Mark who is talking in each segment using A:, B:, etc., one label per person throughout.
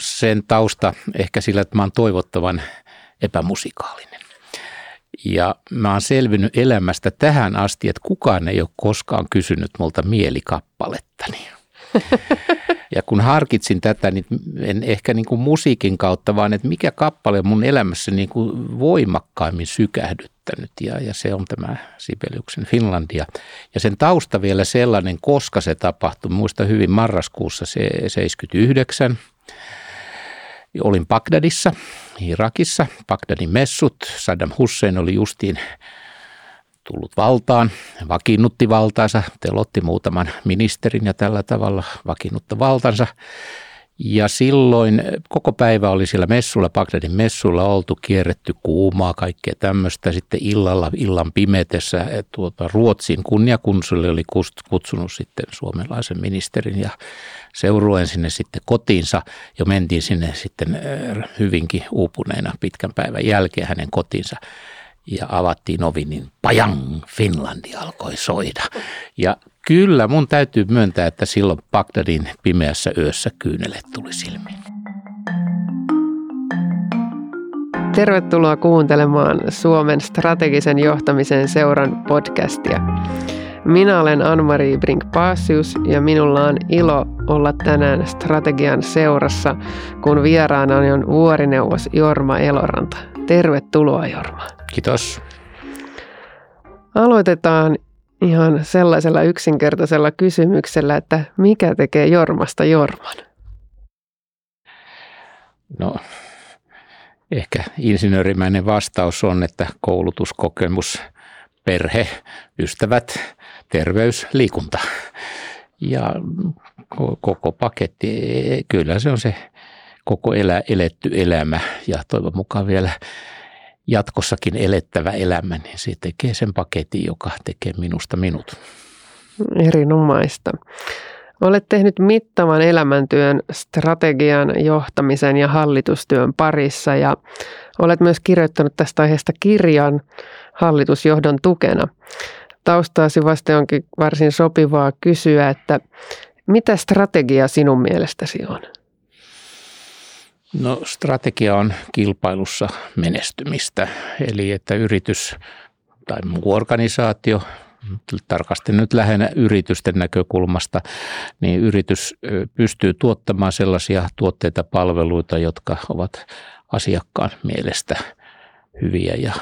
A: sen tausta ehkä sillä, että mä oon toivottavan epämusikaalinen. Ja mä oon selvinnyt elämästä tähän asti, että kukaan ei ole koskaan kysynyt multa mielikappaletani. Ja kun harkitsin tätä, niin en ehkä niin kuin musiikin kautta, vaan että mikä kappale mun elämässä niin kuin voimakkaimmin sykähdyttänyt. Ja, ja se on tämä Sibeliuksen Finlandia. Ja sen tausta vielä sellainen, koska se tapahtui, muista hyvin marraskuussa se 79. Olin Bagdadissa, Irakissa, Bagdadin messut. Saddam Hussein oli justiin tullut valtaan, vakiinnutti valtaansa, telotti muutaman ministerin ja tällä tavalla vakiinnutta valtansa. Ja silloin koko päivä oli siellä messulla, Bagdadin messulla oltu, kierretty kuumaa, kaikkea tämmöistä. Sitten illalla, illan pimetessä tuota, Ruotsin kunniakunsulle oli kutsunut sitten suomalaisen ministerin ja seuruen sinne sitten kotiinsa ja mentiin sinne sitten hyvinkin uupuneena pitkän päivän jälkeen hänen kotiinsa ja avattiin ovi, niin pajang, Finlandi alkoi soida. Ja kyllä mun täytyy myöntää, että silloin Bagdadin pimeässä yössä kyynelet tuli silmiin.
B: Tervetuloa kuuntelemaan Suomen strategisen johtamisen seuran podcastia. Minä olen Anmari Brink-Paasius ja minulla on ilo olla tänään strategian seurassa, kun vieraana on vuorineuvos Jorma Eloranta. Tervetuloa Jorma.
A: Kiitos.
B: Aloitetaan ihan sellaisella yksinkertaisella kysymyksellä, että mikä tekee Jormasta Jorman?
A: No, ehkä insinöörimäinen vastaus on, että koulutuskokemus, perhe, ystävät, terveys, liikunta. Ja koko paketti, kyllä se on se koko elä, eletty elämä ja toivon mukaan vielä jatkossakin elettävä elämä, niin se tekee sen paketin, joka tekee minusta minut.
B: Erinomaista. Olet tehnyt mittavan elämäntyön strategian, johtamisen ja hallitustyön parissa ja olet myös kirjoittanut tästä aiheesta kirjan hallitusjohdon tukena. Taustaasi vasta onkin varsin sopivaa kysyä, että mitä strategia sinun mielestäsi on?
A: No strategia on kilpailussa menestymistä, eli että yritys tai muu organisaatio, tarkasti nyt lähinnä yritysten näkökulmasta, niin yritys pystyy tuottamaan sellaisia tuotteita palveluita, jotka ovat asiakkaan mielestä hyviä ja,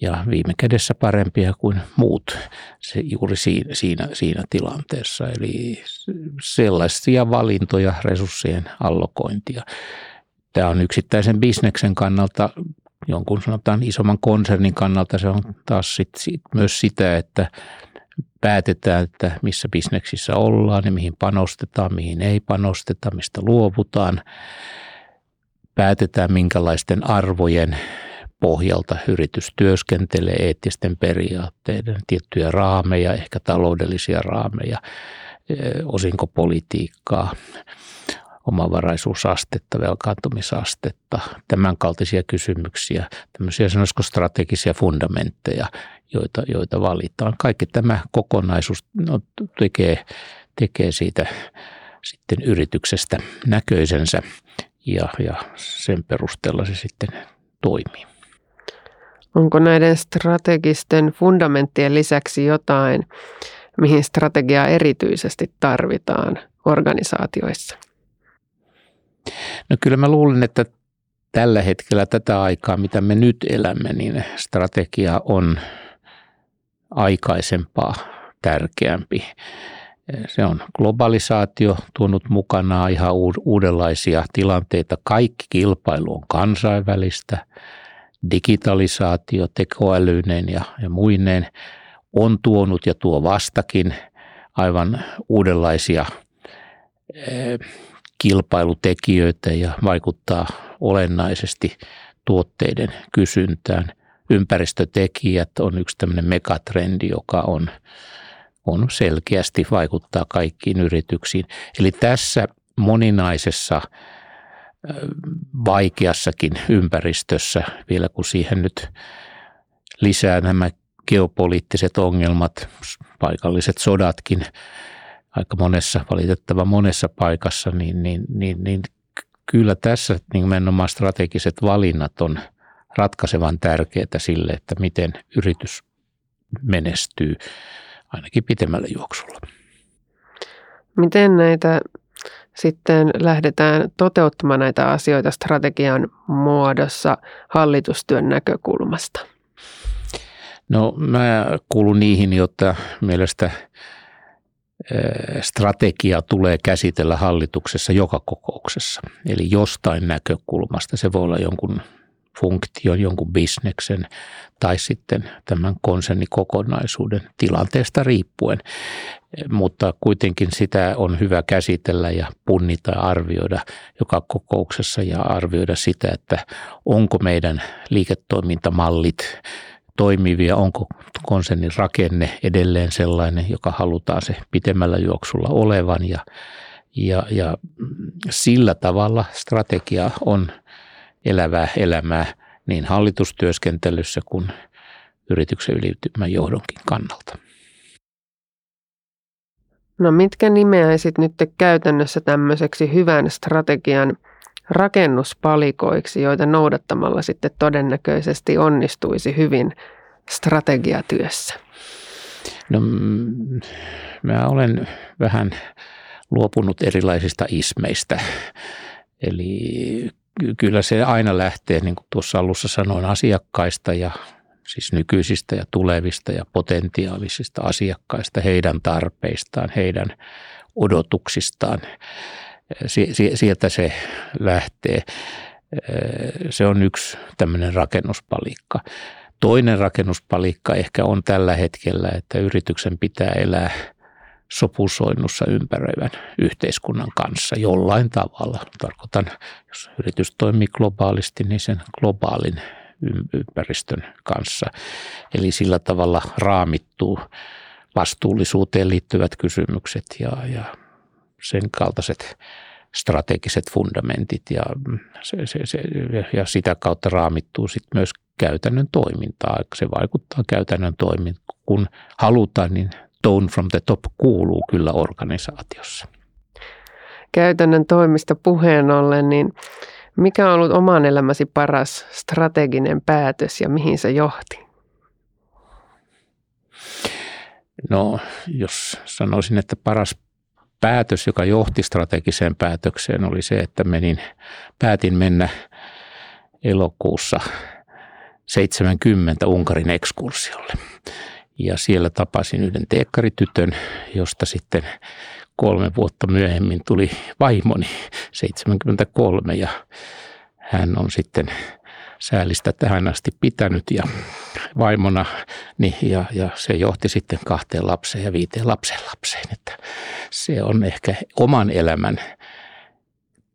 A: ja viime kädessä parempia kuin muut se juuri siinä, siinä, siinä tilanteessa. Eli sellaisia valintoja, resurssien allokointia, Tämä on yksittäisen bisneksen kannalta, jonkun sanotaan isomman konsernin kannalta se on taas sit, sit myös sitä, että päätetään, että missä bisneksissä ollaan ja mihin panostetaan, mihin ei panosteta, mistä luovutaan. Päätetään, minkälaisten arvojen pohjalta yritys työskentelee, eettisten periaatteiden, tiettyjä raameja, ehkä taloudellisia raameja, osinkopolitiikkaa omavaraisuusastetta, velkaantumisastetta, tämän kaltaisia kysymyksiä, tämmöisiä sanoisiko strategisia fundamentteja, joita, joita valitaan. Kaikki tämä kokonaisuus no, tekee, tekee siitä sitten yrityksestä näköisensä ja, ja sen perusteella se sitten toimii.
B: Onko näiden strategisten fundamenttien lisäksi jotain, mihin strategiaa erityisesti tarvitaan organisaatioissa?
A: No kyllä mä luulen, että tällä hetkellä tätä aikaa, mitä me nyt elämme, niin strategia on aikaisempaa tärkeämpi. Se on globalisaatio tuonut mukanaan ihan uudenlaisia tilanteita. Kaikki kilpailu on kansainvälistä. Digitalisaatio, tekoälyinen ja, ja muineen on tuonut ja tuo vastakin aivan uudenlaisia kilpailutekijöitä ja vaikuttaa olennaisesti tuotteiden kysyntään. Ympäristötekijät on yksi tämmöinen megatrendi, joka on, on selkeästi vaikuttaa kaikkiin yrityksiin. Eli tässä moninaisessa vaikeassakin ympäristössä, vielä kun siihen nyt lisää nämä geopoliittiset ongelmat, paikalliset sodatkin, aika monessa, valitettava monessa paikassa, niin, niin, niin, niin kyllä tässä nimenomaan strategiset valinnat on ratkaisevan tärkeää sille, että miten yritys menestyy ainakin pitemmällä juoksulla.
B: Miten näitä sitten lähdetään toteuttamaan näitä asioita strategian muodossa hallitustyön näkökulmasta?
A: No mä kuulun niihin, jotta mielestä strategia tulee käsitellä hallituksessa joka kokouksessa. Eli jostain näkökulmasta. Se voi olla jonkun funktion, jonkun bisneksen tai sitten tämän konsernikokonaisuuden tilanteesta riippuen. Mutta kuitenkin sitä on hyvä käsitellä ja punnita ja arvioida joka kokouksessa ja arvioida sitä, että onko meidän liiketoimintamallit toimivia, onko konsernin rakenne edelleen sellainen, joka halutaan se pitemmällä juoksulla olevan ja, ja, ja sillä tavalla strategia on elävää elämää niin hallitustyöskentelyssä kuin yrityksen ylitymän johdonkin kannalta.
B: No mitkä nimeäisit nyt käytännössä tämmöiseksi hyvän strategian rakennuspalikoiksi, joita noudattamalla sitten todennäköisesti onnistuisi hyvin strategiatyössä?
A: No mä olen vähän luopunut erilaisista ismeistä. Eli kyllä se aina lähtee, niin kuin tuossa alussa sanoin, asiakkaista ja siis nykyisistä ja tulevista ja potentiaalisista asiakkaista, heidän tarpeistaan, heidän odotuksistaan. Sieltä se lähtee. Se on yksi tämmöinen rakennuspalikka. Toinen rakennuspalikka ehkä on tällä hetkellä, että yrityksen pitää elää sopusoinnussa ympäröivän yhteiskunnan kanssa jollain tavalla. Tarkoitan, jos yritys toimii globaalisti, niin sen globaalin ympäristön kanssa. Eli sillä tavalla raamittuu vastuullisuuteen liittyvät kysymykset ja, ja sen kaltaiset strategiset fundamentit ja, se, se, se, ja sitä kautta raamittuu sit myös käytännön toimintaa. Se vaikuttaa käytännön toimintaan. Kun halutaan, niin tone from the top kuuluu kyllä organisaatiossa.
B: Käytännön toimista puheen ollen, niin mikä on ollut oman elämäsi paras strateginen päätös ja mihin se johti?
A: No, jos sanoisin, että paras päätös, joka johti strategiseen päätökseen, oli se, että menin, päätin mennä elokuussa 70 Unkarin ekskursiolle. Ja siellä tapasin yhden teekkaritytön, josta sitten kolme vuotta myöhemmin tuli vaimoni 73 ja hän on sitten säälistä tähän asti pitänyt ja vaimona, niin, ja, ja se johti sitten kahteen lapseen ja viiteen lapsen lapseen. Että se on ehkä oman elämän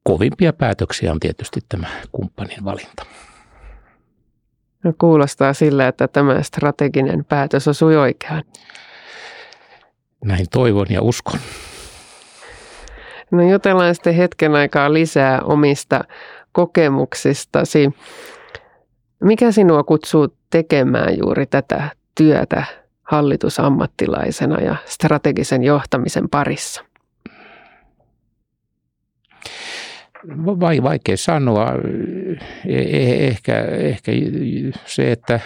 A: kovimpia päätöksiä on tietysti tämä kumppanin valinta.
B: No kuulostaa sillä, että tämä strateginen päätös osui oikeaan.
A: Näin toivon ja uskon.
B: No jutellaan sitten hetken aikaa lisää omista kokemuksistasi. Mikä sinua kutsuu tekemään juuri tätä työtä hallitusammattilaisena ja strategisen johtamisen parissa?
A: Vai, vaikea sanoa. E, e, ehkä, ehkä se, että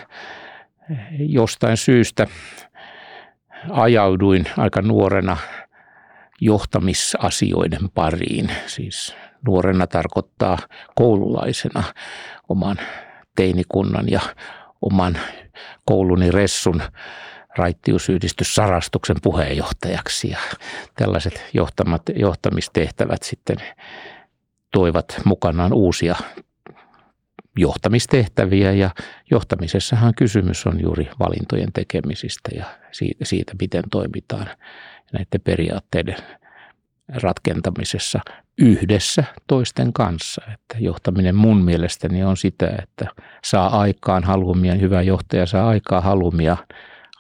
A: jostain syystä ajauduin aika nuorena johtamisasioiden pariin. Siis nuorena tarkoittaa koululaisena oman teinikunnan ja oman kouluni Ressun raittiusyhdistys Sarastuksen puheenjohtajaksi. Ja tällaiset johtamat, johtamistehtävät sitten toivat mukanaan uusia johtamistehtäviä ja johtamisessahan kysymys on juuri valintojen tekemisistä ja siitä, miten toimitaan näiden periaatteiden ratkentamisessa yhdessä toisten kanssa. Että johtaminen mun mielestäni on sitä, että saa aikaan halumia, hyvä johtaja saa aikaan halumia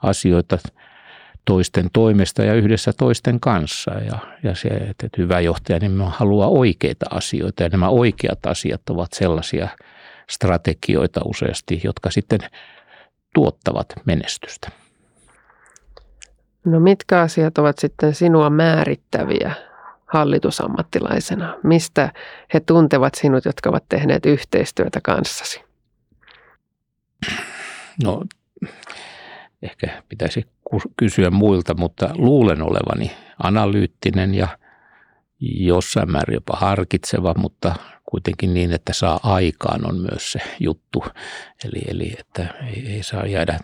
A: asioita toisten toimesta ja yhdessä toisten kanssa. Ja, ja se, että hyvä johtaja niin haluaa oikeita asioita ja nämä oikeat asiat ovat sellaisia strategioita useasti, jotka sitten tuottavat menestystä.
B: No mitkä asiat ovat sitten sinua määrittäviä hallitusammattilaisena? Mistä he tuntevat sinut, jotka ovat tehneet yhteistyötä kanssasi?
A: No, ehkä pitäisi kysyä muilta, mutta luulen olevani analyyttinen ja jossain määrin jopa harkitseva, mutta kuitenkin niin, että saa aikaan on myös se juttu. Eli, eli että ei, ei saa jäädä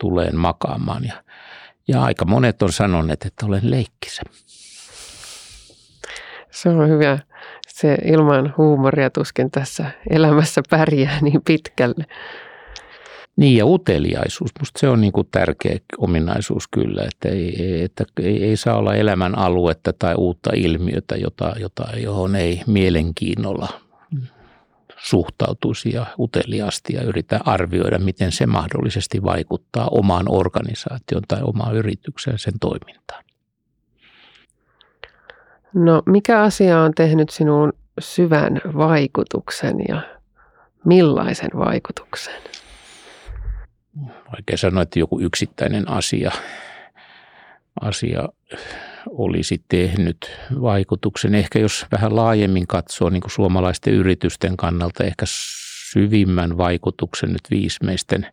A: tuleen makaamaan. Ja, ja aika monet on sanoneet, että olen leikkisä.
B: Se on hyvä. Se ilman huumoria tuskin tässä elämässä pärjää niin pitkälle.
A: Niin ja uteliaisuus, musta se on niin kuin tärkeä ominaisuus kyllä, että ei, että ei, ei saa olla elämän aluetta tai uutta ilmiötä, jota, jota, johon ei mielenkiinnolla suhtautuisi ja uteliaasti ja yritä arvioida, miten se mahdollisesti vaikuttaa omaan organisaation tai omaan yritykseen sen toimintaan.
B: No mikä asia on tehnyt sinuun syvän vaikutuksen ja millaisen vaikutuksen?
A: Vaikea sanoa, että joku yksittäinen asia, asia olisi tehnyt vaikutuksen. Ehkä jos vähän laajemmin katsoo niin kuin suomalaisten yritysten kannalta ehkä syvimmän vaikutuksen nyt viimeisten,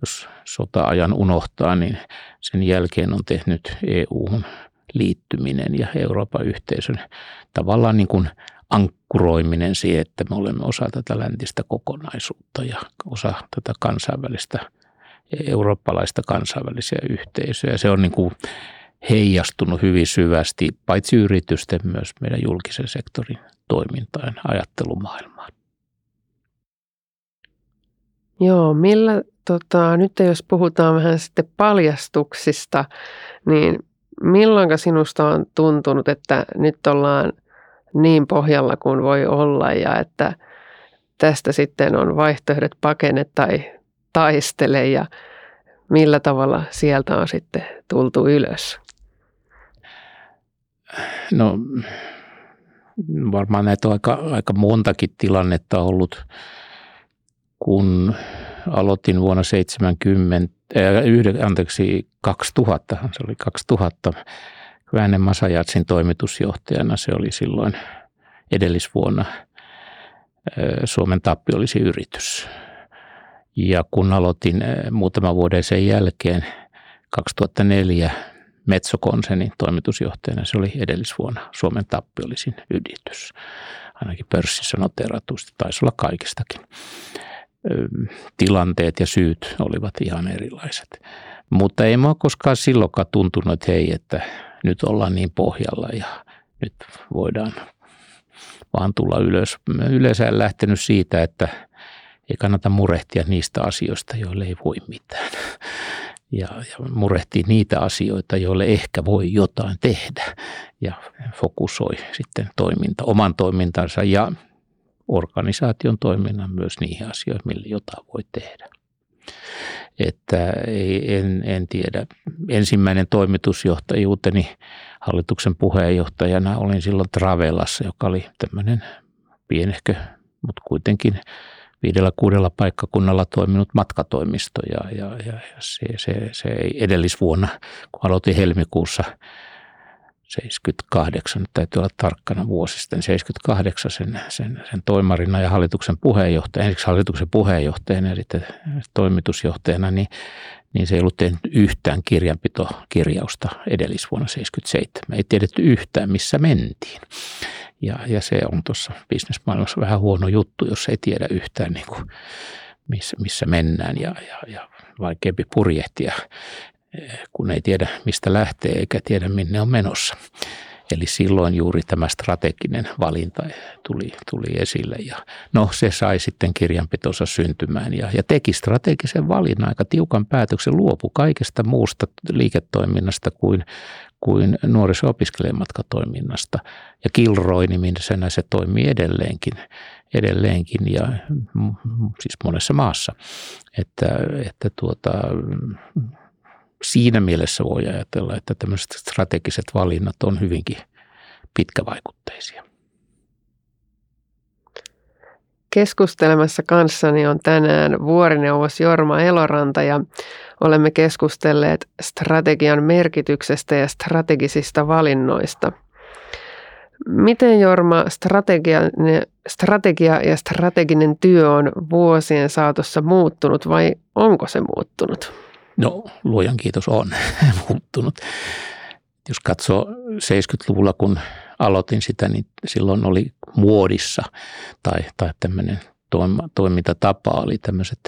A: jos sota-ajan unohtaa, niin sen jälkeen on tehnyt EU liittyminen ja Euroopan yhteisön tavallaan niin kuin ankkuroiminen siihen, että me olemme osa tätä läntistä kokonaisuutta ja osa tätä kansainvälistä, eurooppalaista kansainvälisiä yhteisöjä. Se on niin kuin heijastunut hyvin syvästi paitsi yritysten myös meidän julkisen sektorin toimintaan, ajattelumaailmaan.
B: Joo, millä, tota, nyt jos puhutaan vähän sitten paljastuksista, niin milloin sinusta on tuntunut, että nyt ollaan niin pohjalla kuin voi olla ja että tästä sitten on vaihtoehdot pakene tai taistele ja millä tavalla sieltä on sitten tultu ylös?
A: No varmaan näitä on aika, aika montakin tilannetta ollut, kun aloitin vuonna 70, äh, anteeksi, 2000, se oli 2000, Väänne Masajatsin toimitusjohtajana. Se oli silloin edellisvuonna äh, Suomen olisi yritys. Ja kun aloitin äh, muutaman vuoden sen jälkeen, 2004 Metsokonsernin toimitusjohtajana. Se oli edellisvuonna Suomen tappiollisin yritys. Ainakin pörssissä noteratusti, taisi olla kaikistakin. Tilanteet ja syyt olivat ihan erilaiset. Mutta ei mua koskaan silloinkaan tuntunut, että hei, että nyt ollaan niin pohjalla ja nyt voidaan vaan tulla ylös. Yleensä en lähtenyt siitä, että ei kannata murehtia niistä asioista, joille ei voi mitään ja, ja murehtii niitä asioita, joille ehkä voi jotain tehdä ja fokusoi sitten toiminta, oman toimintansa ja organisaation toiminnan myös niihin asioihin, millä jotain voi tehdä. Että ei, en, en tiedä. Ensimmäinen toimitusjohtajuuteni hallituksen puheenjohtajana olin silloin Travelassa, joka oli tämmöinen pienehkö, mutta kuitenkin viidellä kuudella paikkakunnalla toiminut matkatoimisto ja, ja, ja se, se, se edellisvuonna, kun aloitin helmikuussa 78, täytyy olla tarkkana vuosi sitten, 78 sen, sen, sen toimarina ja hallituksen puheenjohtajana, ensiksi hallituksen puheenjohtajana ja sitten toimitusjohtajana, niin, niin se ei ollut tehnyt yhtään kirjanpitokirjausta edellisvuonna 77. Ei tiedetty yhtään, missä mentiin. Ja, ja se on tuossa bisnesmaailmassa vähän huono juttu, jos ei tiedä yhtään niin kuin, missä, missä mennään ja, ja, ja vaikeampi purjehtia, kun ei tiedä mistä lähtee eikä tiedä minne on menossa. Eli silloin juuri tämä strateginen valinta tuli, tuli esille ja no se sai sitten kirjanpitonsa syntymään ja, ja teki strategisen valinnan aika tiukan päätöksen, luopu kaikesta muusta liiketoiminnasta kuin, kuin nuoriso-opiskelijamatkatoiminnasta. Ja Kilroy-nimisenä se toimii edelleenkin, edelleenkin ja siis monessa maassa. Että, että tuota, siinä mielessä voi ajatella, että tämmöiset strategiset valinnat on hyvinkin pitkävaikutteisia.
B: Keskustelemassa kanssani on tänään vuorineuvos Jorma Eloranta ja olemme keskustelleet strategian merkityksestä ja strategisista valinnoista. Miten Jorma strategia, strategia ja strateginen työ on vuosien saatossa muuttunut vai onko se muuttunut?
A: No luojan kiitos on muuttunut. Jos katsoo 70-luvulla, kun aloitin sitä, niin silloin oli muodissa tai, tai tämmöinen toimintatapa oli tämmöiset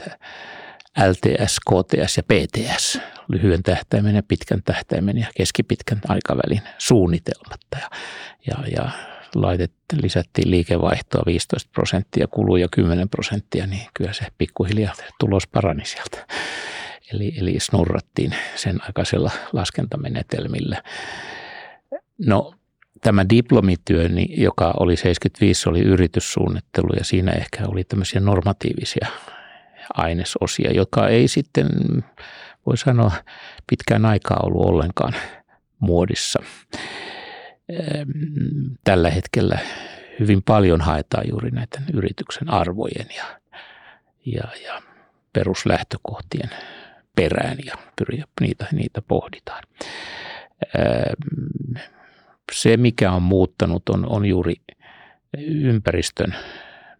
A: LTS, KTS ja PTS, lyhyen tähtäimen ja pitkän tähtäimen ja keskipitkän aikavälin suunnitelmat. Ja, ja, ja laitet, lisättiin liikevaihtoa 15 prosenttia, kuluja 10 prosenttia, niin kyllä se pikkuhiljaa tulos parani sieltä. Eli, eli snurrattiin sen aikaisella laskentamenetelmillä. No tämä diplomityö, joka oli 75, oli yrityssuunnittelu ja siinä ehkä oli tämmöisiä normatiivisia ainesosia, joka ei sitten, voi sanoa, pitkään aikaa ollut ollenkaan muodissa. Tällä hetkellä hyvin paljon haetaan juuri näiden yrityksen arvojen ja, ja, ja peruslähtökohtien perään ja niitä, niitä pohditaan. Ehm, se, mikä on muuttanut, on, on juuri ympäristön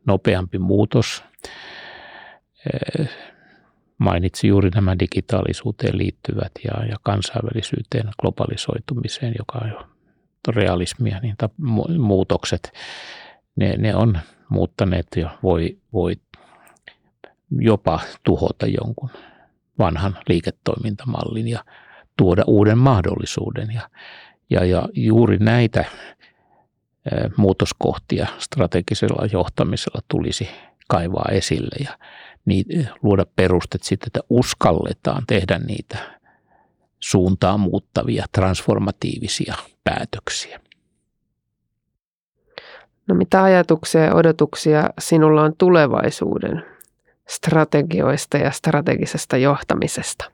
A: nopeampi muutos. Mainitsi juuri nämä digitaalisuuteen liittyvät ja, ja kansainvälisyyteen, globalisoitumiseen, joka on realismia, niin ta, muutokset, ne, ne on muuttaneet ja voi, voi jopa tuhota jonkun vanhan liiketoimintamallin ja tuoda uuden mahdollisuuden. Ja, ja, ja juuri näitä muutoskohtia strategisella johtamisella tulisi kaivaa esille ja niin, luoda perustet sitten, että uskalletaan tehdä niitä suuntaan muuttavia, transformatiivisia päätöksiä.
B: No mitä ajatuksia ja odotuksia sinulla on tulevaisuuden strategioista ja strategisesta johtamisesta?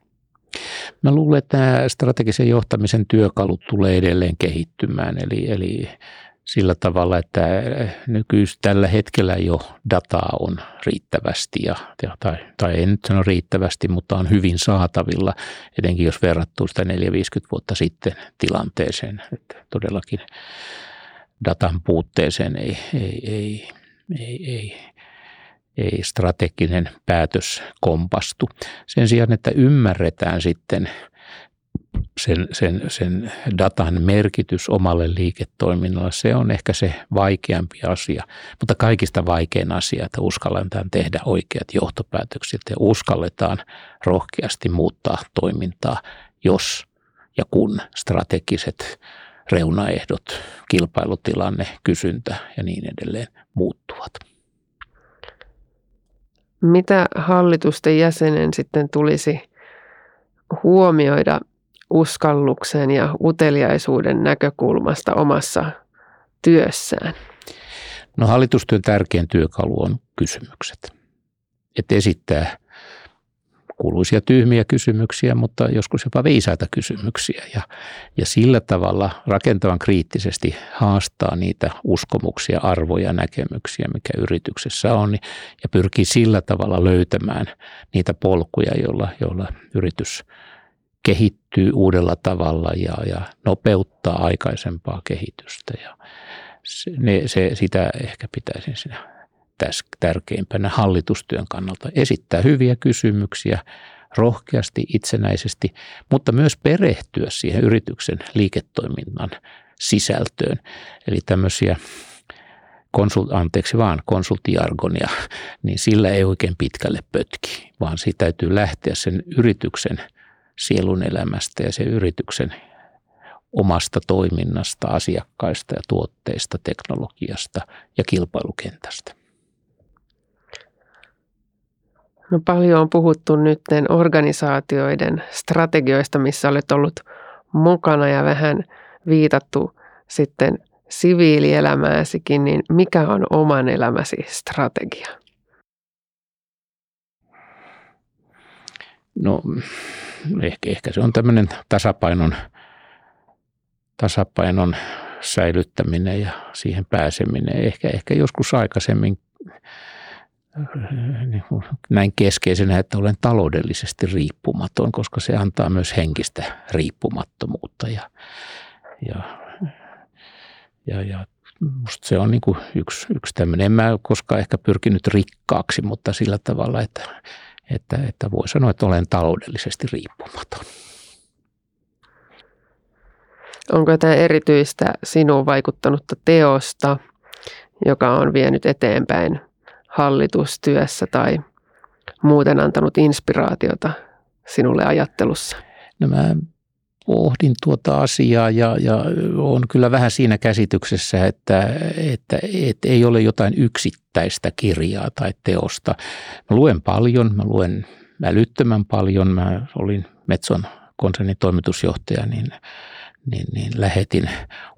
A: Mä luulen, että tämä strategisen johtamisen työkalut tulee edelleen kehittymään, eli, eli sillä tavalla, että nykyis tällä hetkellä jo dataa on riittävästi, ja, tai, tai en nyt sano riittävästi, mutta on hyvin saatavilla, etenkin jos verrattuu sitä 4-50 vuotta sitten tilanteeseen, että todellakin datan puutteeseen ei, ei, ei, ei, ei ei strateginen päätös kompastu. Sen sijaan, että ymmärretään sitten sen, sen, sen datan merkitys omalle liiketoiminnalle, se on ehkä se vaikeampi asia, mutta kaikista vaikein asia, että uskalletaan tehdä oikeat johtopäätökset ja uskalletaan rohkeasti muuttaa toimintaa, jos ja kun strategiset reunaehdot, kilpailutilanne, kysyntä ja niin edelleen muuttuvat.
B: Mitä hallitusten jäsenen sitten tulisi huomioida uskalluksen ja uteliaisuuden näkökulmasta omassa työssään?
A: No hallitustyön tärkein työkalu on kysymykset. Että esittää kuuluisia tyhmiä kysymyksiä, mutta joskus jopa viisaita kysymyksiä. Ja, ja sillä tavalla rakentavan kriittisesti haastaa niitä uskomuksia, arvoja, näkemyksiä, mikä yrityksessä on, ja pyrkii sillä tavalla löytämään niitä polkuja, joilla, joilla yritys kehittyy uudella tavalla ja, ja nopeuttaa aikaisempaa kehitystä. Ja se, ne, se, sitä ehkä pitäisin sinä tärkeimpänä hallitustyön kannalta. Esittää hyviä kysymyksiä rohkeasti, itsenäisesti, mutta myös perehtyä siihen yrityksen liiketoiminnan sisältöön. Eli tämmöisiä konsult, anteeksi vaan, konsulttiargonia, niin sillä ei oikein pitkälle pötki, vaan siitä täytyy lähteä sen yrityksen sielun elämästä ja sen yrityksen omasta toiminnasta, asiakkaista ja tuotteista, teknologiasta ja kilpailukentästä.
B: No paljon on puhuttu nyt organisaatioiden strategioista, missä olet ollut mukana ja vähän viitattu sitten siviilielämääsikin, niin mikä on oman elämäsi strategia?
A: No ehkä, ehkä se on tämmöinen tasapainon, tasapainon säilyttäminen ja siihen pääseminen. Ehkä, ehkä joskus aikaisemmin niin näin keskeisenä, että olen taloudellisesti riippumaton, koska se antaa myös henkistä riippumattomuutta ja, ja, ja, ja musta se on niin kuin yksi, yksi tämmöinen. En mä koskaan ehkä pyrkinyt rikkaaksi, mutta sillä tavalla, että, että, että voi sanoa, että olen taloudellisesti riippumaton.
B: Onko jotain erityistä sinuun vaikuttanutta teosta, joka on vienyt eteenpäin hallitustyössä tai muuten antanut inspiraatiota sinulle ajattelussa?
A: No mä pohdin tuota asiaa ja, ja on kyllä vähän siinä käsityksessä, että, että, että ei ole jotain yksittäistä kirjaa tai teosta. Mä luen paljon, mä luen älyttömän paljon. Mä olin Metson konsernin toimitusjohtaja, niin, niin, niin lähetin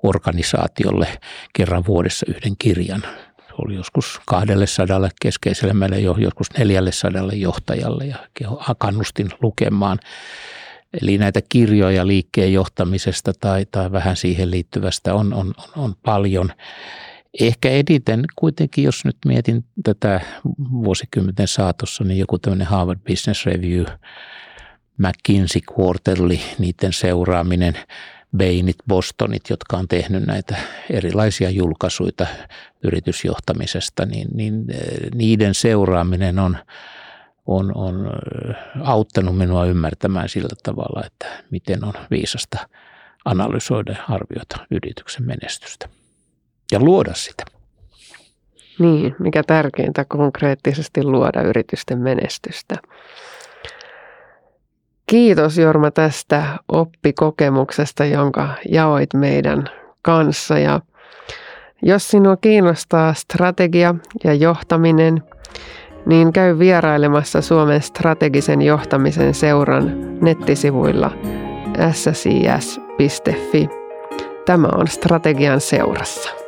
A: organisaatiolle kerran vuodessa yhden kirjan. Oli joskus kahdelle sadalle keskeiselle meille jo joskus neljälle sadalle johtajalle ja kannustin lukemaan – Eli näitä kirjoja liikkeen johtamisesta tai, tai vähän siihen liittyvästä on, on, on, on paljon. Ehkä editen kuitenkin, jos nyt mietin tätä vuosikymmenten saatossa, niin joku tämmöinen Harvard Business Review, McKinsey Quarterly, niiden seuraaminen, Bainit, Bostonit, jotka on tehnyt näitä erilaisia julkaisuja yritysjohtamisesta, niin, niin eh, niiden seuraaminen on – on, on auttanut minua ymmärtämään sillä tavalla, että miten on viisasta analysoida ja arvioida yrityksen menestystä ja luoda sitä.
B: Niin, mikä tärkeintä konkreettisesti luoda yritysten menestystä. Kiitos Jorma tästä oppikokemuksesta, jonka jaoit meidän kanssa. Ja jos sinua kiinnostaa strategia ja johtaminen – niin käy vierailemassa Suomen strategisen johtamisen seuran nettisivuilla ssis.fi. Tämä on Strategian seurassa.